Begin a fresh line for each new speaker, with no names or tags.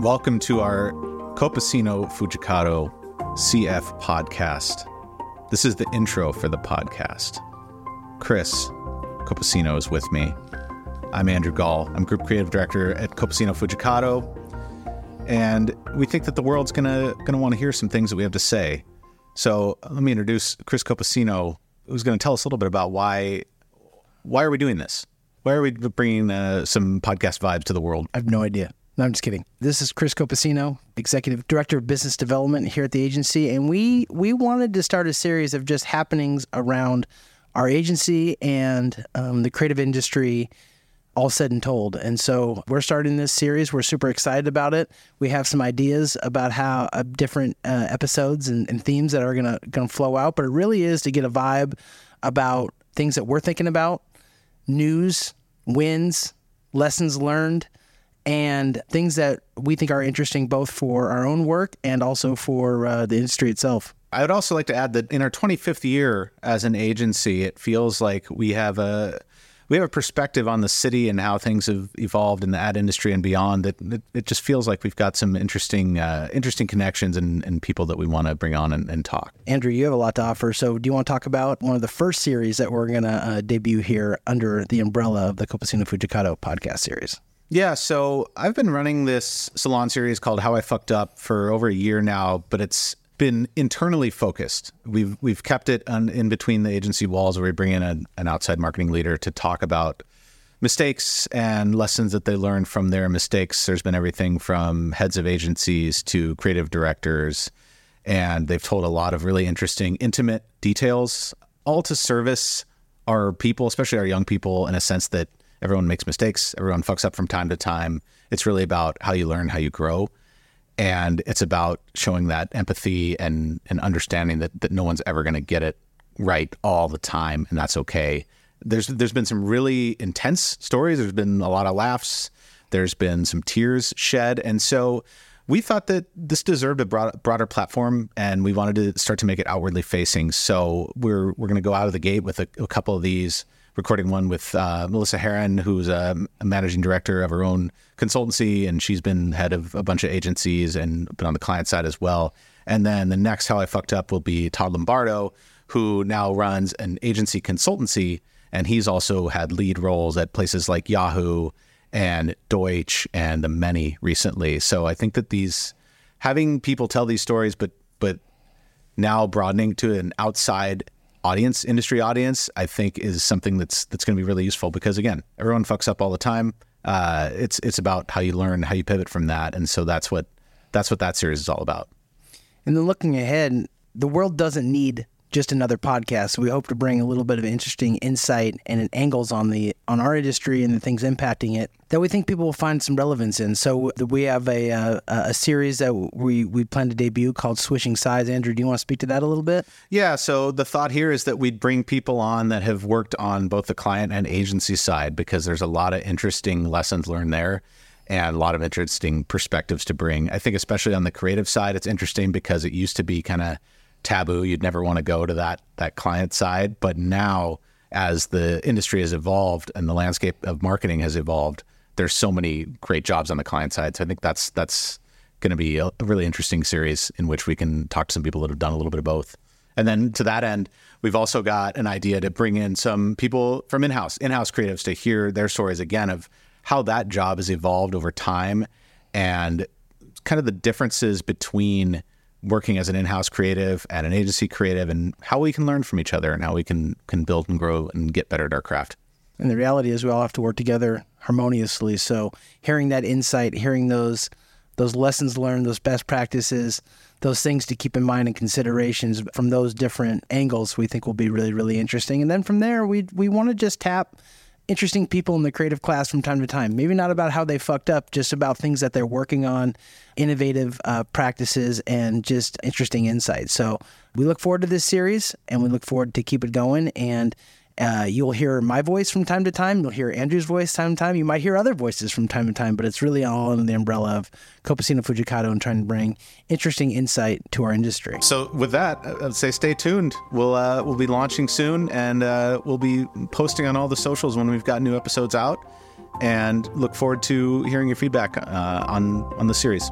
Welcome to our Copacino Fujikado CF podcast. This is the intro for the podcast. Chris Copacino is with me. I'm Andrew Gall. I'm Group Creative Director at Copacino Fujikado. And we think that the world's gonna gonna want to hear some things that we have to say. So let me introduce Chris Copacino, who's going to tell us a little bit about why why are we doing this? Why are we bringing uh, some podcast vibes to the world?
I have no idea. No, I'm just kidding. This is Chris Copacino, Executive Director of Business Development here at the agency, and we we wanted to start a series of just happenings around our agency and um, the creative industry, all said and told. And so we're starting this series. We're super excited about it. We have some ideas about how uh, different uh, episodes and, and themes that are gonna gonna flow out, but it really is to get a vibe about things that we're thinking about, news, wins, lessons learned and things that we think are interesting both for our own work and also for uh, the industry itself.
I would also like to add that in our 25th year as an agency, it feels like we have a we have a perspective on the city and how things have evolved in the ad industry and beyond. That it, it, just feels like we've got some interesting uh, interesting connections and, and, people that we want to bring on and, and, talk.
Andrew, you have a lot to offer. So, do you want to talk about one of the first series that we're going to uh, debut here under the umbrella of the Copacino Fujikado podcast series?
Yeah, so I've been running this salon series called How I Fucked Up for over a year now, but it's been internally focused. We've we've kept it on, in between the agency walls where we bring in a, an outside marketing leader to talk about mistakes and lessons that they learned from their mistakes. There's been everything from heads of agencies to creative directors, and they've told a lot of really interesting, intimate details, all to service our people, especially our young people, in a sense that Everyone makes mistakes. Everyone fucks up from time to time. It's really about how you learn, how you grow. And it's about showing that empathy and, and understanding that, that no one's ever going to get it right all the time. And that's okay. There's, there's been some really intense stories. There's been a lot of laughs. There's been some tears shed. And so we thought that this deserved a broad, broader platform and we wanted to start to make it outwardly facing. So we're, we're going to go out of the gate with a, a couple of these recording one with uh, Melissa Heron, who's a, managing director of her own consultancy, and she's been head of a bunch of agencies and been on the client side as well. And then the next How I Fucked Up will be Todd Lombardo, who now runs an agency consultancy, and he's also had lead roles at places like Yahoo and Deutsch and the many recently. So I think that these having people tell these stories, but but now broadening to an outside audience, industry audience, I think is something that's that's going to be really useful because again, everyone fucks up all the time. Uh, it's it's about how you learn, how you pivot from that, and so that's what that's what that series is all about.
And then looking ahead, the world doesn't need just another podcast. We hope to bring a little bit of interesting insight and angles on the on our industry and the things impacting it that we think people will find some relevance in. So we have a uh, a series that we we plan to debut called Switching Sides. Andrew, do you want to speak to that a little bit?
Yeah. So the thought here is that we'd bring people on that have worked on both the client and agency side because there's a lot of interesting lessons learned there and a lot of interesting perspectives to bring. I think especially on the creative side, it's interesting because it used to be kind of taboo. You'd never want to go to that that client side. But now, as the industry has evolved and the landscape of marketing has evolved, there's so many great jobs on the client side. So I think that's that's going to be a, a really interesting series in which we can talk to some people that have done a little bit of both. And then to that end, we've also got an idea to bring in some people from in-house, in-house creatives to hear their stories again of how that job has evolved over time and kind of the differences between working as an in-house creative and an agency creative and how we can learn from each other and how we can can build and grow and get better at our craft.
And the reality is we all have to work together harmoniously. So hearing that insight, hearing those those lessons learned, those best practices, those things to keep in mind and considerations from those different angles we think will be really, really interesting. And then from there we we want to just tap interesting people in the creative class from time to time. Maybe not about how they fucked up, just about things that they're working on, innovative uh, practices, and just interesting insights. So we look forward to this series and we look forward to keep it going. And uh, you'll hear my voice from time to time. You'll hear Andrew's voice time to time. You might hear other voices from time to time, but it's really all under the umbrella of Copacino Fujikado and trying to bring interesting insight to our industry.
So, with that, I'd say stay tuned. We'll uh, we'll be launching soon, and uh, we'll be posting on all the socials when we've got new episodes out. and look forward to hearing your feedback uh, on on the series.